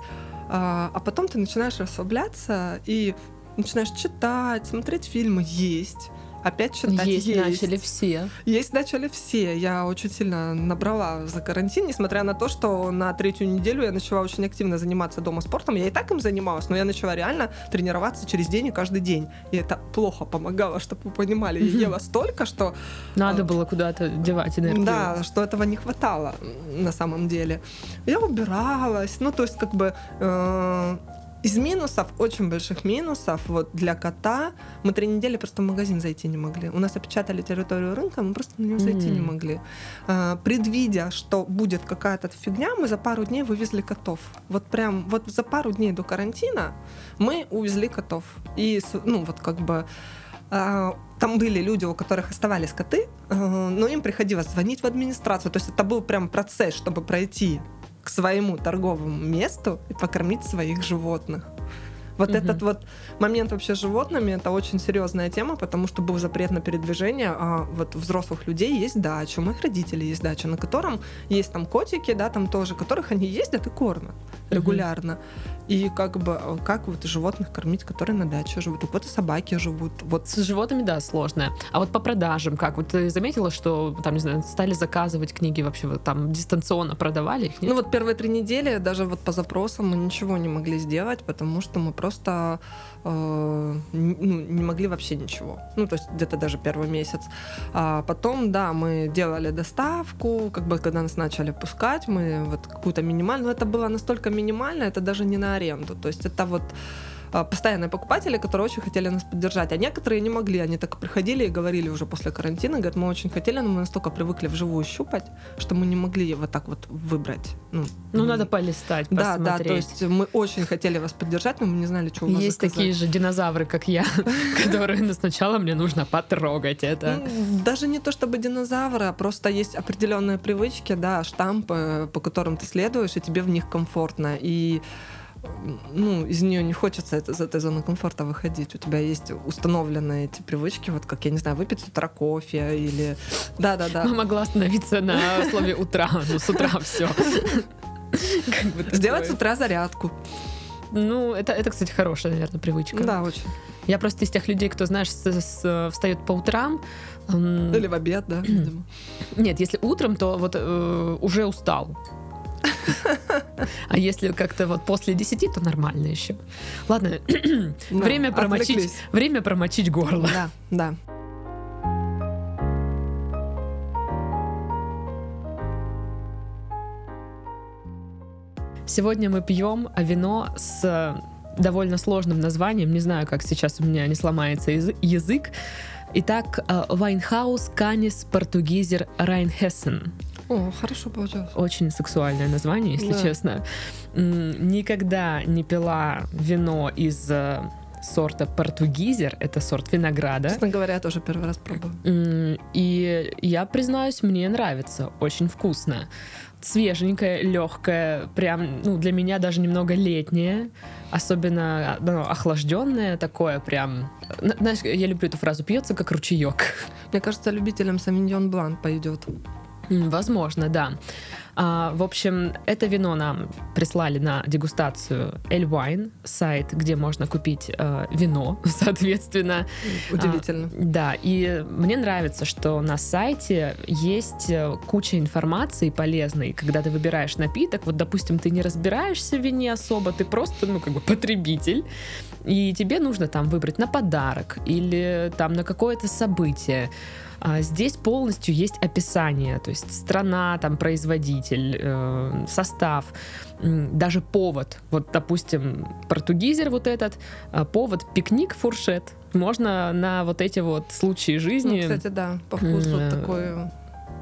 А а потом ты начинаешь расслабляться и начинаешь читать, смотреть фильмы, есть. Опять читать Есть, есть. начали все. Есть начали все. Я очень сильно набрала за карантин, несмотря на то, что на третью неделю я начала очень активно заниматься дома спортом. Я и так им занималась, но я начала реально тренироваться через день и каждый день. И это плохо помогало, чтобы вы понимали. Я <laughs> ела столько, что Надо А. было куда-то девать энергию. да, что этого не хватало на самом деле. Я убиралась, ну то есть как бы э, из минусов, очень больших минусов, вот для кота, мы три недели просто в магазин зайти не могли. У нас опечатали территорию рынка, мы просто на нее зайти не могли. Э, предвидя, что будет какая-то фигня, мы за пару дней вывезли котов. Вот прям, вот за пару дней до карантина мы увезли котов. И, ну вот как бы а, там были люди, у которых оставались коты, э, но им приходилось звонить в администрацию. То есть это был прям процесс, чтобы пройти к своему торговому месту и покормить своих животных. Вот Мгм. этот вот момент вообще с животными это очень серьезная тема, потому что был запрет на передвижение, а вот у взрослых людей есть дача, у моих родителей есть дача, на котором есть там котики, да, там тоже, которых они ездят и кормят регулярно. И как бы э, как вот животных кормить, которые на даче живут, у кого-то собаки живут, вот С животными, да, сложно. А вот по продажам как? Вот ты заметила, что там, не знаю, стали заказывать книги вообще, вот там дистанционно продавали их? нет? Ну вот первые три недели даже вот по запросам мы ничего не могли сделать, потому что мы просто ну, не могли вообще ничего. Ну то есть где-то даже первый месяц. А потом, да, мы делали доставку, как бы когда нас начали пускать, мы вот какую-то минимальную, но это было настолько минимально, это даже не на аренду. То есть это вот постоянные покупатели, которые очень хотели нас поддержать. А некоторые не могли, они так приходили и говорили уже после карантина, говорят, мы очень хотели, но мы настолько привыкли вживую щупать, что мы не могли вот так вот выбрать. Ну, Ну, м, надо полистать, да, да, посмотреть. то есть мы очень хотели вас поддержать, но мы не знали, что у вас Есть заказать. такие же динозавры, как я, <laughs> которые ну, сначала мне нужно потрогать это. Ну, Даже не то чтобы динозавры, а просто есть определенные привычки, да, штампы, по которым ты следуешь, и тебе в них комфортно. И ну, из нее не хочется это, из этой зоны комфорта выходить. У тебя есть установленные эти привычки, вот как, я не знаю, выпить с утра кофе или... Да-да-да. Могла остановиться на слове утра, ну с утра все. Сделать с утра зарядку. Ну, это, это, кстати, хорошая, наверное, привычка. Да, очень. Я просто из тех людей, кто, знаешь, с- с- встает по утрам. м, Или в обед, да, <clears throat> видимо. Нет, если утром, то вот э, уже устал. <laughs> А если как-то вот после 10, то нормально еще. Ладно, время промочить, время промочить горло. Да, да. Сегодня мы пьем вино с э, довольно сложным названием. Не знаю, как сейчас у меня не сломается язык. Итак, Weinhaus Kanis Portugieser Rheinhessen. О, хорошо получилось. Очень сексуальное название, если да. честно. Никогда не пила вино из э, сорта португизер, это сорт винограда. Честно говоря, я тоже первый раз пробую. И я признаюсь, мне нравится, очень вкусно. Свеженькое, легкое, прям, ну, для меня даже немного летнее, особенно ну, охлажденное такое, прям. Знаешь, я люблю эту фразу, пьется как ручеек. Мне кажется, любителям Савиньон Блан пойдет. Возможно, да. А, в общем, это вино нам прислали на дегустацию Эль Wine, сайт, где можно купить э, вино, <laughs> соответственно. Удивительно. А, да, и мне нравится, что на сайте есть э, куча информации полезной, когда ты выбираешь напиток. Вот, допустим, ты не разбираешься в вине особо, ты просто, ну, как бы потребитель, и тебе нужно там выбрать на подарок или там на какое-то событие. А здесь полностью есть описание, то есть страна, там производитель, э, состав, даже повод. Вот, допустим, португизер вот этот, а повод пикник, фуршет. Можно на вот эти вот случаи жизни. Ну, кстати, да, по вкусу э, такой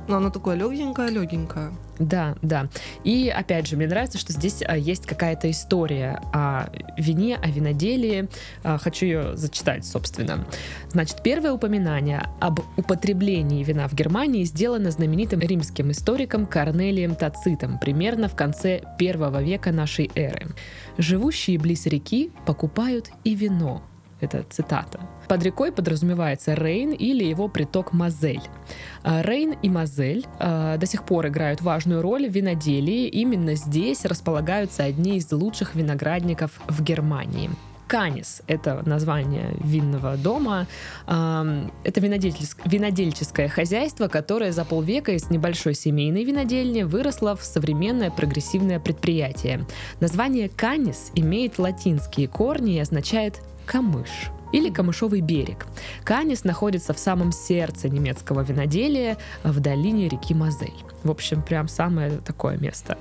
но оно такое легенькое, легенькое. Да, да. И опять же, мне нравится, что здесь а, есть какая-то история о вине, о виноделии. А, хочу ее зачитать, собственно. Значит, первое упоминание об употреблении вина в Германии сделано знаменитым римским историком Корнелием Тацитом примерно в конце первого века нашей эры. Живущие близ реки покупают и вино, это цитата. Под рекой подразумевается Рейн или его приток Мазель. А, Рейн и Мазель э, до сих пор играют важную роль в виноделии. Именно здесь располагаются одни из лучших виноградников в Германии. Канис — это название винного дома. Это винодельческое, хозяйство, которое за полвека из небольшой семейной винодельни выросло в современное прогрессивное предприятие. Название Канис имеет латинские корни и означает камыш или камышовый берег. Канис находится в самом сердце немецкого виноделия в долине реки Мазель. В общем, прям самое такое место.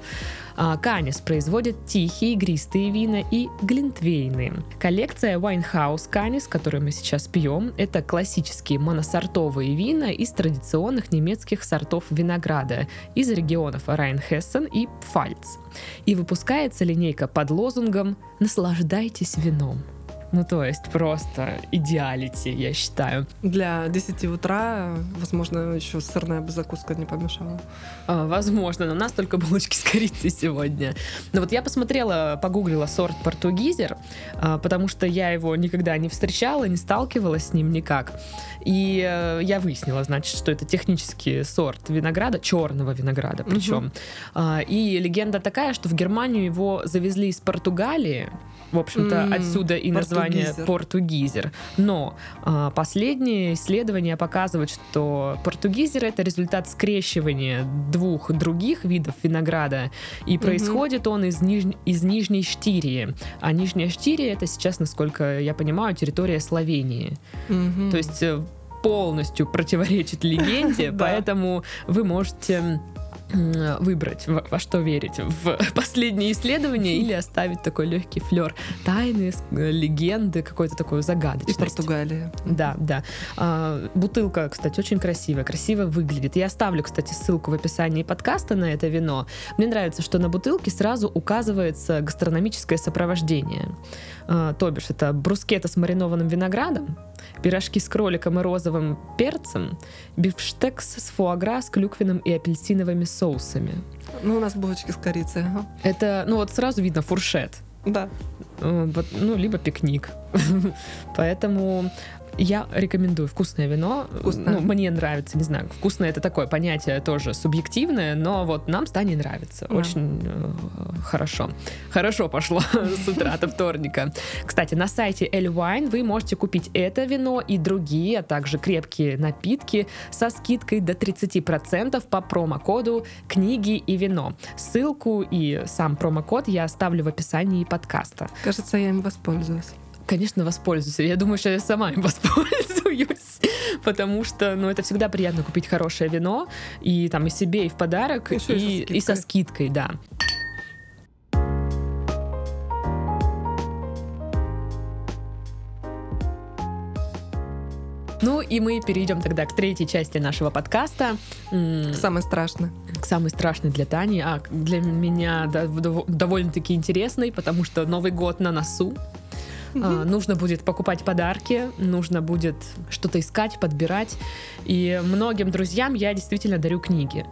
А, Канис производит тихие игристые вина и глинтвейны. Коллекция Winehouse Канис, которую мы сейчас пьем, это классические моносортовые вина из традиционных немецких сортов винограда из регионов Райнхессен и Пфальц. И выпускается линейка под лозунгом «Наслаждайтесь вином». Ну, то есть просто идеалити, я считаю. Для 10 утра, возможно, еще сырная бы закуска не помешала. А, возможно, но у нас только булочки с корицей сегодня. Но вот я посмотрела, погуглила сорт португизер, а, потому что я его никогда не встречала, не сталкивалась с ним никак. И э, я выяснила, значит, что это технический сорт винограда, черного винограда причем. Угу. А, и легенда такая, что в Германию его завезли из Португалии, в общем-то, mm, отсюда и название португизер. Но а, последние исследования показывают, что португизер это результат скрещивания двух других видов винограда, и происходит mm-hmm. он из, ниж... из Нижней Штирии. А Нижняя Штирия это сейчас, насколько я понимаю, территория Словении. Mm-hmm. То есть э, полностью противоречит легенде, <laughs> поэтому вы можете выбрать, во, во что верить, в <laughs> последние исследования или оставить такой легкий флер тайны, э, легенды, какой-то такой загадочности. И Португалия. Да, да. А, бутылка, кстати, очень красивая, красиво выглядит. Я оставлю, кстати, ссылку в описании подкаста на это вино. Мне нравится, что на бутылке сразу указывается гастрономическое сопровождение. А, то бишь, это брускета с маринованным виноградом, пирожки с кроликом и розовым перцем, бифштекс с фуагра с клюквенным и апельсиновыми соусами. Ну, у нас булочки с корицей. Ага. Это, ну вот сразу видно фуршет. Да. Э, ну, либо пикник. <laughs> Поэтому я рекомендую вкусное вино. Вкусное. Ну, мне нравится, не знаю, вкусное это такое понятие тоже субъективное, но вот нам с Таней нравится. Да. Очень э, хорошо. Хорошо пошло <laughs> с утра до вторника. Кстати, на сайте Эль Wine вы можете купить это вино и другие, а также крепкие напитки со скидкой до 30% по промокоду «Книги и вино». Ссылку и сам промокод я оставлю в описании подкаста. Кажется, я им воспользуюсь Конечно, воспользуюсь. Я думаю, что я сама им <laughs> воспользуюсь, потому что, ну, это всегда приятно купить хорошее вино и там и себе, и в подарок, и, и, со, скидкой. и со скидкой, да. Ну и мы перейдем тогда к третьей части нашего подкаста. Самое страшное. К самой страшной для Тани, а для меня довольно-таки интересной, потому что Новый год на носу. Uh, нужно будет покупать подарки, нужно будет что-то искать, подбирать. И многим друзьям я действительно дарю книги,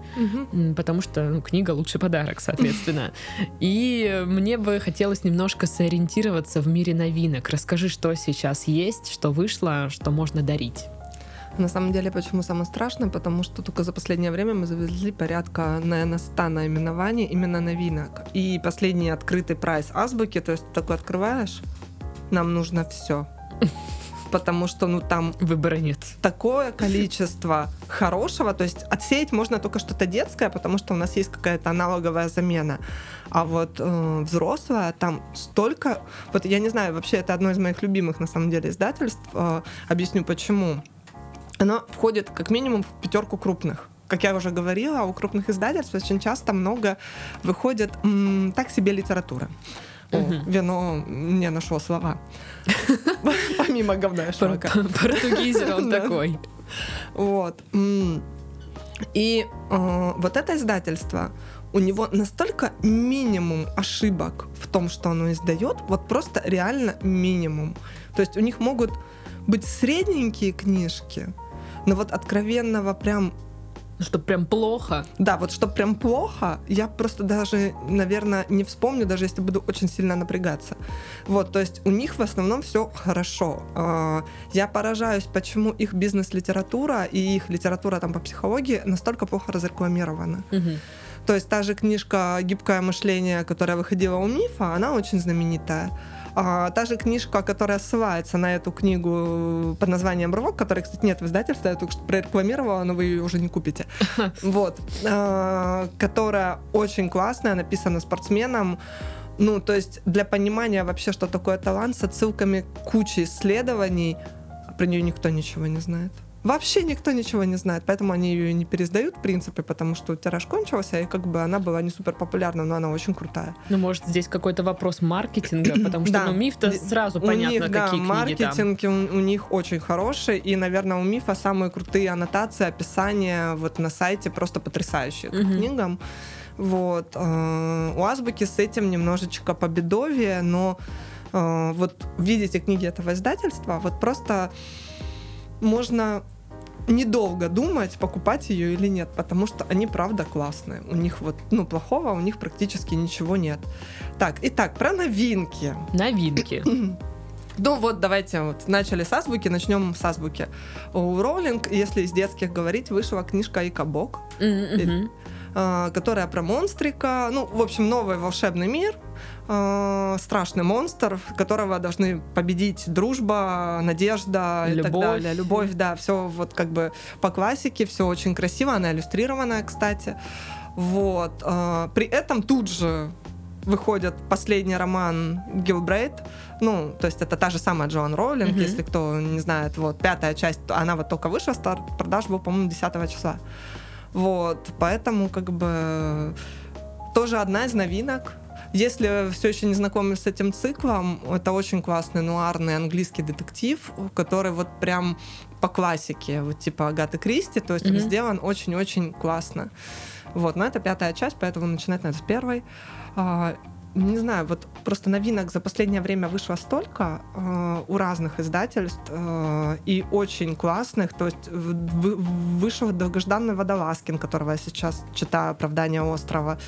потому что ну, книга лучший подарок, соответственно. <laughs> И мне бы хотелось немножко сориентироваться в мире новинок. Расскажи, что сейчас есть, что вышло, что можно дарить. На самом деле, почему самое страшное? Потому что только за последнее время мы завезли порядка, наверное, 100 наименований именно новинок. И последний открытый прайс азбуки, то есть такой открываешь, нам нужно все. Потому что, ну, там... Выбора нет. Такое количество хорошего, то есть отсеять можно только что-то детское, потому что у нас есть какая-то аналоговая замена. А вот э, взрослая, там столько... Вот я не знаю, вообще это одно из моих любимых, на самом деле, издательств. Э, объясню, почему. Оно входит как минимум в пятерку крупных как я уже говорила, у крупных издательств очень часто много выходит м, так себе литература. Вино не нашло слова. <laughs> Помимо говна и. Португизер он <laughs> такой. Вот. И э, вот это издательство, у него настолько минимум ошибок в том, что оно издает, вот просто реально минимум. То есть у них могут быть средненькие книжки, но вот откровенного прям ну, что прям плохо. Да, вот что прям плохо, я просто даже, наверное, не вспомню, даже если буду очень сильно напрягаться. Вот, то есть у них в основном все хорошо. А, я поражаюсь, почему их бизнес-литература и их литература там по психологии настолько плохо разрекламирована. Угу. То есть та же книжка «Гибкое мышление», которая выходила у Мифа, она очень знаменитая. А, та же книжка, которая ссылается на эту книгу под названием «Рывок», которой, кстати, нет в издательстве, я только что прорекламировала, но вы ее уже не купите. <laughs> Вот. А, которая очень классная, написана спортсменом. Ну, то есть для понимания вообще, что такое талант, с отсылками к куче исследований, про нее никто ничего не знает. Вообще никто ничего не знает, поэтому они ее не пересдают, в принципе, потому что тираж кончился, и как бы она была не супер популярна, но она очень крутая. Ну, может, здесь какой-то вопрос маркетинга, <clears throat> потому что, ну, миф-то сразу понятно, них, да, какие маркетинг У, у них очень хороший, и, наверное, у мифа самые крутые аннотации, описания вот на сайте просто потрясающие к книгам. Вот. Э, у Азбуки с этим немножечко победовее, но э, вот видите книги этого издательства, вот просто можно недолго думать, покупать ее или нет, потому что они правда классные. У них вот, ну, плохого у них практически ничего нет. Так, итак, про новинки. Новинки. <coughs> Ну вот, давайте вот начали с азбуки, начнем с азбуки. У Роулинг, если из детских говорить, вышла книжка Икабок, mm-hmm. Которая про монстрика. Ну, в общем, новый волшебный мир, э, страшный монстр, которого должны победить дружба, надежда Любовь. и так далее. Любовь, да, все вот как бы по классике, все очень красиво, она иллюстрированная, кстати. Вот. Э, при этом тут же выходит последний роман Гилбрейт, ну, то есть это та же самая Джоан Роулинг, mm-hmm. если кто не знает, вот, пятая часть, она вот только вышла, старт продаж был, по-моему, 10 числа. Вот, поэтому, как бы, тоже одна из новинок, если все еще не знакомы с этим циклом, это очень классный нуарный английский детектив, который вот прям по классике, вот типа Агаты Кристи, то есть mm-hmm. он сделан очень-очень классно. Вот, но это пятая часть, поэтому начинать надо с первой. Не знаю, вот просто новинок за последнее время вышло столько э, у разных издательств э, и очень классных. То есть в, вышел долгожданный Водолазкин, которого я сейчас читаю «Оправдание острова».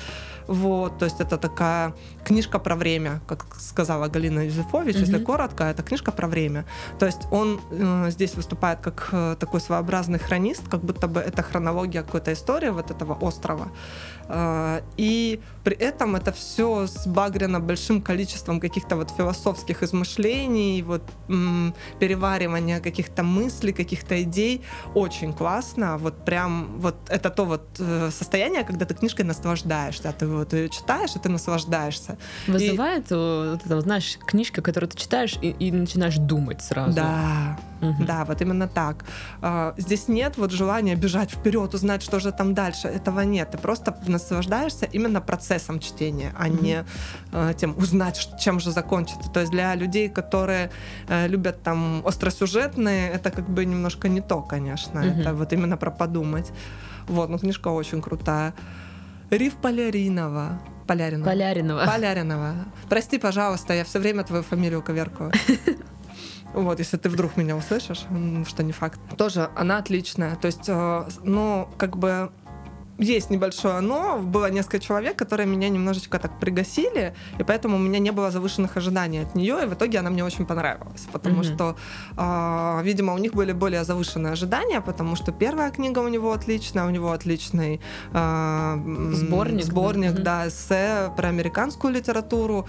Вот, то есть это такая книжка про время, как сказала Галина Юзефович, mm-hmm. если коротко, это книжка про время. То есть он э, здесь выступает как э, такой своеобразный хронист, как будто бы это хронология какой-то истории вот этого острова. Э, и при этом это все сбагрено большим количеством каких-то вот философских измышлений, вот переваривания каких-то мыслей, каких-то идей. Очень классно. Вот прям вот это то вот э, состояние, когда ты книжкой наслаждаешься, ты вот ее читаешь, и ты наслаждаешься. Вызывает, и... вот это, знаешь, книжка, которую ты читаешь и, и начинаешь думать сразу. Да, Угу. Да, вот именно так. А, здесь нет вот желания бежать вперед, узнать, что же там дальше. Этого нет. Ты просто наслаждаешься именно процессом чтения, а не а, тем узнать, чем же закончится. То есть для людей, которые э, любят там остросюжетные, это как бы немножко не то, конечно. Угу. Это вот именно про подумать. Вот, ну книжка очень крутая. Риф Поляринова. Поляринова. Поляринова. Поляринова. Прости, пожалуйста, я все время твою фамилию коверкаю. <laughs> Вот, если ты вдруг меня услышишь, что не факт. Тоже она отличная. То есть, э, ну, как бы есть небольшое но. Было несколько человек, которые меня немножечко так пригасили, и поэтому у меня не было завышенных ожиданий от нее, и в итоге она мне очень понравилась, потому mm-hmm. что, э, видимо, у них были более завышенные ожидания, потому что первая книга у него отличная, у него отличный э, сборник, сборник, да, да эссе про американскую литературу,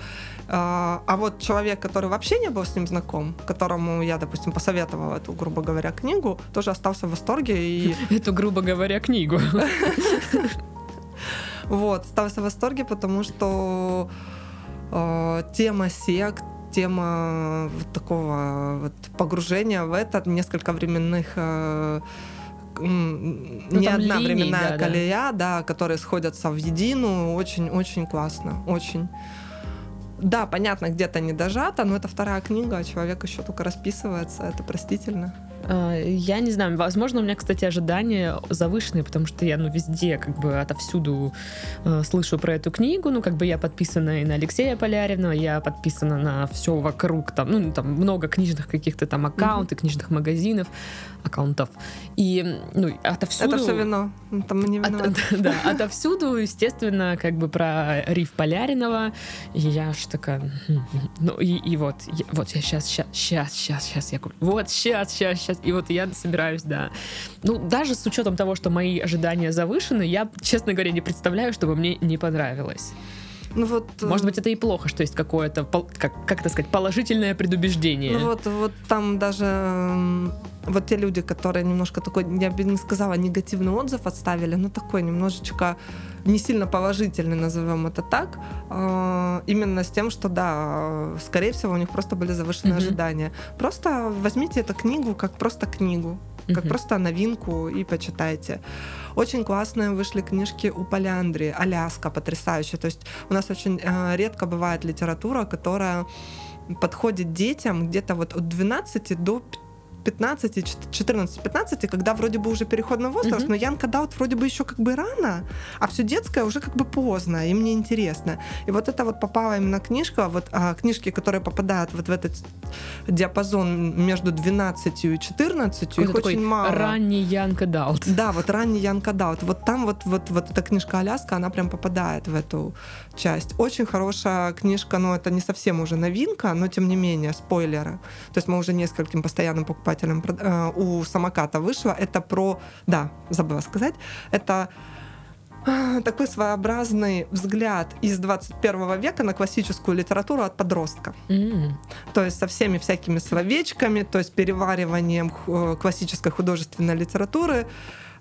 а, а вот человек, который вообще не был с ним знаком, которому я, допустим, посоветовала эту, грубо говоря, книгу, тоже остался в восторге. И... <laughs> Эту, грубо говоря, книгу. <laughs> <laughs> Вот, остался в восторге, потому что э, тема сект, тема вот такого вот погружения в это, несколько временных э, ну, не одна линий, временная да, колея, да. да, которые сходятся в единую, очень-очень классно, очень да, понятно, где-то не дожато, но это вторая книга, а человек еще только расписывается, это простительно. А, я не знаю, возможно, у меня, кстати, ожидания завышенные, потому что я, ну, везде, как бы, отовсюду э, слышу про эту книгу, ну, как бы я подписана и на Алексея Полярина, я подписана на все вокруг, там, ну, там много книжных каких-то там аккаунтов, mm-hmm. книжных магазинов, аккаунтов, и, ну, отовсюду... Это все вино, там мы не виноваты. От, <laughs> да, отовсюду, естественно, как бы про риф Поляринова, и я аж такая, ну, и, и вот, я, вот я сейчас, сейчас, сейчас, сейчас, сейчас я куплю, вот сейчас, сейчас, сейчас, И вот я собираюсь, да. Ну, даже с учетом того, что мои ожидания завышены, я, честно говоря, не представляю, чтобы мне не понравилось. Ну вот, э, Может быть, это и плохо, что есть какое-то, как, как это сказать, положительное предубеждение. Ну вот, вот там даже вот те люди, которые немножко такой, я бы не сказала, негативный отзыв отставили, но такой немножечко не сильно положительный, назовем это так, э, именно с тем, что да, скорее всего, у них просто были завышенные mm-hmm. ожидания. Просто возьмите эту книгу как просто книгу, как mm-hmm. просто новинку и почитайте. Очень классные вышли книжки у Поляндрии, Аляска, потрясающая. То есть у нас очень э, редко бывает литература, которая подходит детям где-то вот от 12 до 15, 14-15, когда вроде бы уже переходный возраст, mm-hmm. но Янка Даут вроде бы еще как бы рано, а все детское уже как бы поздно, и мне интересно. И вот это вот попала именно книжка, вот а, книжки, которые попадают вот в этот диапазон между 12 и 14, их очень мало. Ранний Янка Даут. Да, вот ранний Янка Даут. Вот там вот, вот, вот эта книжка Аляска, она прям попадает в эту часть. Очень хорошая книжка, но это не совсем уже новинка, но тем не менее, спойлеры. То есть мы уже нескольким постоянным покупателям э, у самоката вышло. Это про, да, забыла сказать, это э, такой своеобразный взгляд из 21 века на классическую литературу от подростка. Mm. То есть со всеми всякими словечками, то есть перевариванием э, классической художественной литературы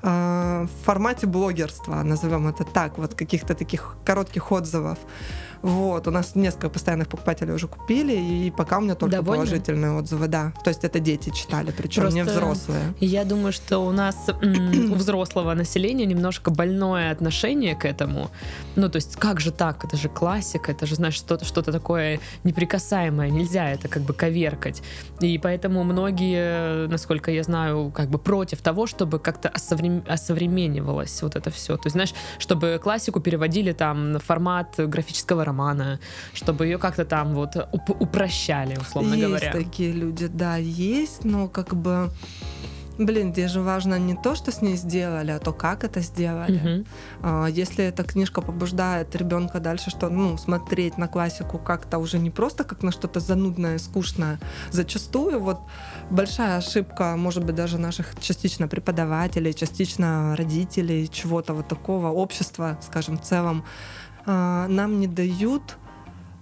в формате блогерства, назовем это так, вот каких-то таких коротких отзывов. Вот, у нас несколько постоянных покупателей уже купили, и пока у меня только Довольно? положительные отзывы, да. То есть это дети читали, причем Просто не взрослые. Я думаю, что у нас у взрослого населения немножко больное отношение к этому. Ну, то есть, как же так? Это же классика, это же, знаешь, что-то что такое неприкасаемое, нельзя это как бы коверкать. И поэтому многие, насколько я знаю, как бы против того, чтобы как-то осоврем... осовременивалось вот это все. То есть, знаешь, чтобы классику переводили там на формат графического романа, романа, чтобы ее как-то там вот уп- упрощали, условно есть говоря. Есть такие люди, да, есть, но как бы Блин, здесь же важно не то, что с ней сделали, а то, как это сделали. Uh-huh. Если эта книжка побуждает ребенка дальше, что ну, смотреть на классику как-то уже не просто как на что-то занудное, скучное. Зачастую вот большая ошибка, может быть, даже наших частично преподавателей, частично родителей, чего-то вот такого, общества, скажем, в целом, нам не дают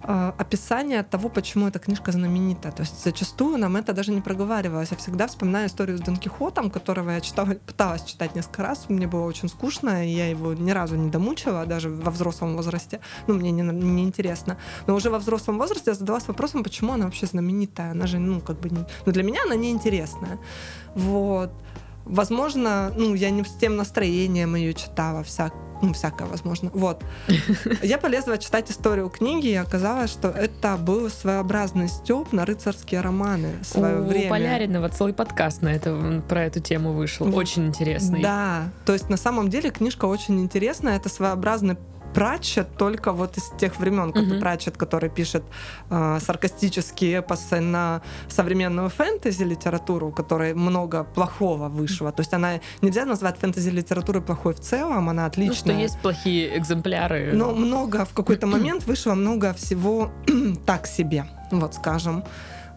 э, описание того, почему эта книжка знаменита. То есть зачастую нам это даже не проговаривалось. Я всегда вспоминаю историю с Дон Кихотом, которого я читала, пыталась читать несколько раз. Мне было очень скучно, и я его ни разу не домучила, даже во взрослом возрасте. Ну, мне не, не интересно. Но уже во взрослом возрасте я задалась вопросом, почему она вообще знаменитая. Она же, ну, как бы... Не... Ну, для меня она неинтересная. Вот. Возможно, ну, я не с тем настроением ее читала, всяк, ну, всякое возможно. Вот. <laughs> Я полезла читать историю книги, и оказалось, что это был своеобразный стёб на рыцарские романы в свое У время. Поляринова целый подкаст на это, про эту тему вышел. Очень интересный. Да, то есть на самом деле книжка очень интересная. Это своеобразный Пратчет только вот из тех времен, как mm-hmm. Пратчет, который пишет э, саркастические эпосы на современную фэнтези-литературу, у которой много плохого вышло. То есть она нельзя назвать фэнтези-литературой плохой в целом, она отличная. Ну, что есть плохие экземпляры. Но много, в какой-то <clears throat> момент вышло много всего <clears throat> так себе, вот скажем.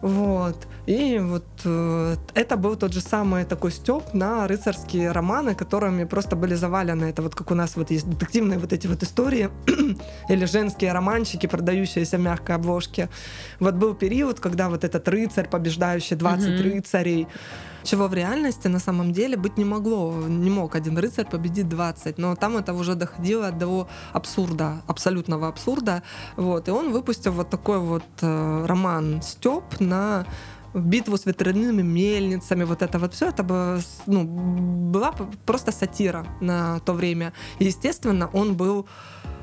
Вот. И вот э, это был тот же самый такой стёб на рыцарские романы, которыми просто были завалены. Это вот как у нас вот есть детективные вот эти вот истории <clears throat> или женские романчики, продающиеся в мягкой обложке. Вот был период, когда вот этот рыцарь, побеждающий 20 mm-hmm. рыцарей, чего в реальности на самом деле быть не могло. Не мог один рыцарь победить 20, но там это уже доходило до абсурда, абсолютного абсурда. Вот. И он выпустил вот такой вот э, роман «Стёб» на битву с ветряными мельницами, вот это вот все, это было, ну, была просто сатира на то время. И, естественно, он был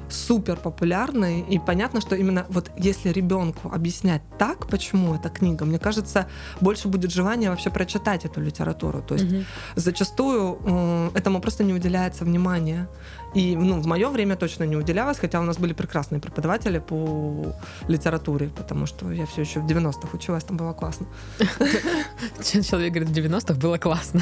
супер популярной, и понятно, что именно вот если ребенку объяснять так, почему эта книга, мне кажется, больше будет желание вообще прочитать эту литературу. То есть угу. зачастую э, этому просто не уделяется внимания. И ну, в мое время точно не уделялось, хотя у нас были прекрасные преподаватели по литературе, потому что я все еще в 90-х училась, там было классно. <laughs> Человек говорит, в 90-х было классно.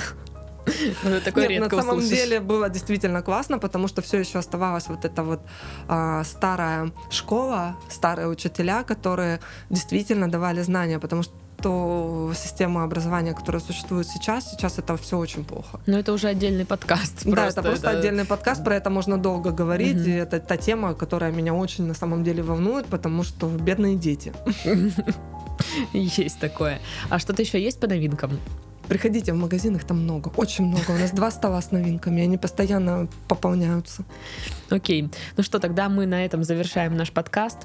<laughs> Ну, такое Нет, редко на самом услышишь. деле было действительно классно, потому что все еще оставалась вот эта вот а, старая школа, старые учителя, которые действительно давали знания, потому что то система образования, которая существует сейчас, сейчас это все очень плохо. Но это уже отдельный подкаст. Да, просто, это просто это... отдельный подкаст, про это можно долго говорить, угу. и это та тема, которая меня очень на самом деле волнует, потому что бедные дети. <laughs> Есть такое. А что-то еще есть по новинкам? Приходите в магазин, их там много, очень много. У нас два стола с новинками, они постоянно пополняются. Окей. Ну что, тогда мы на этом завершаем наш подкаст,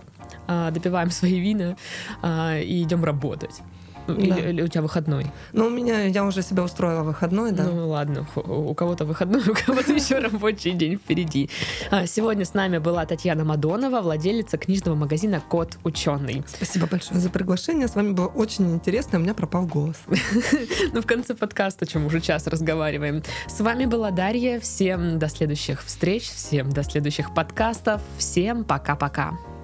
а, допиваем свои вина а, и идем работать. Или, да. или у тебя выходной? Ну, у меня, я уже себя устроила выходной, да. Ну, ладно, у кого-то выходной, у кого-то <laughs> еще рабочий день впереди. А, сегодня с нами была Татьяна Мадонова, владелица книжного магазина «Кот ученый». Спасибо большое за приглашение, с вами было очень интересно, у меня пропал голос. <laughs> Ну, в конце подкаста, чем уже час разговариваем. С вами была Дарья, всем до следующих встреч, всем до следующих подкастов, всем пока-пока.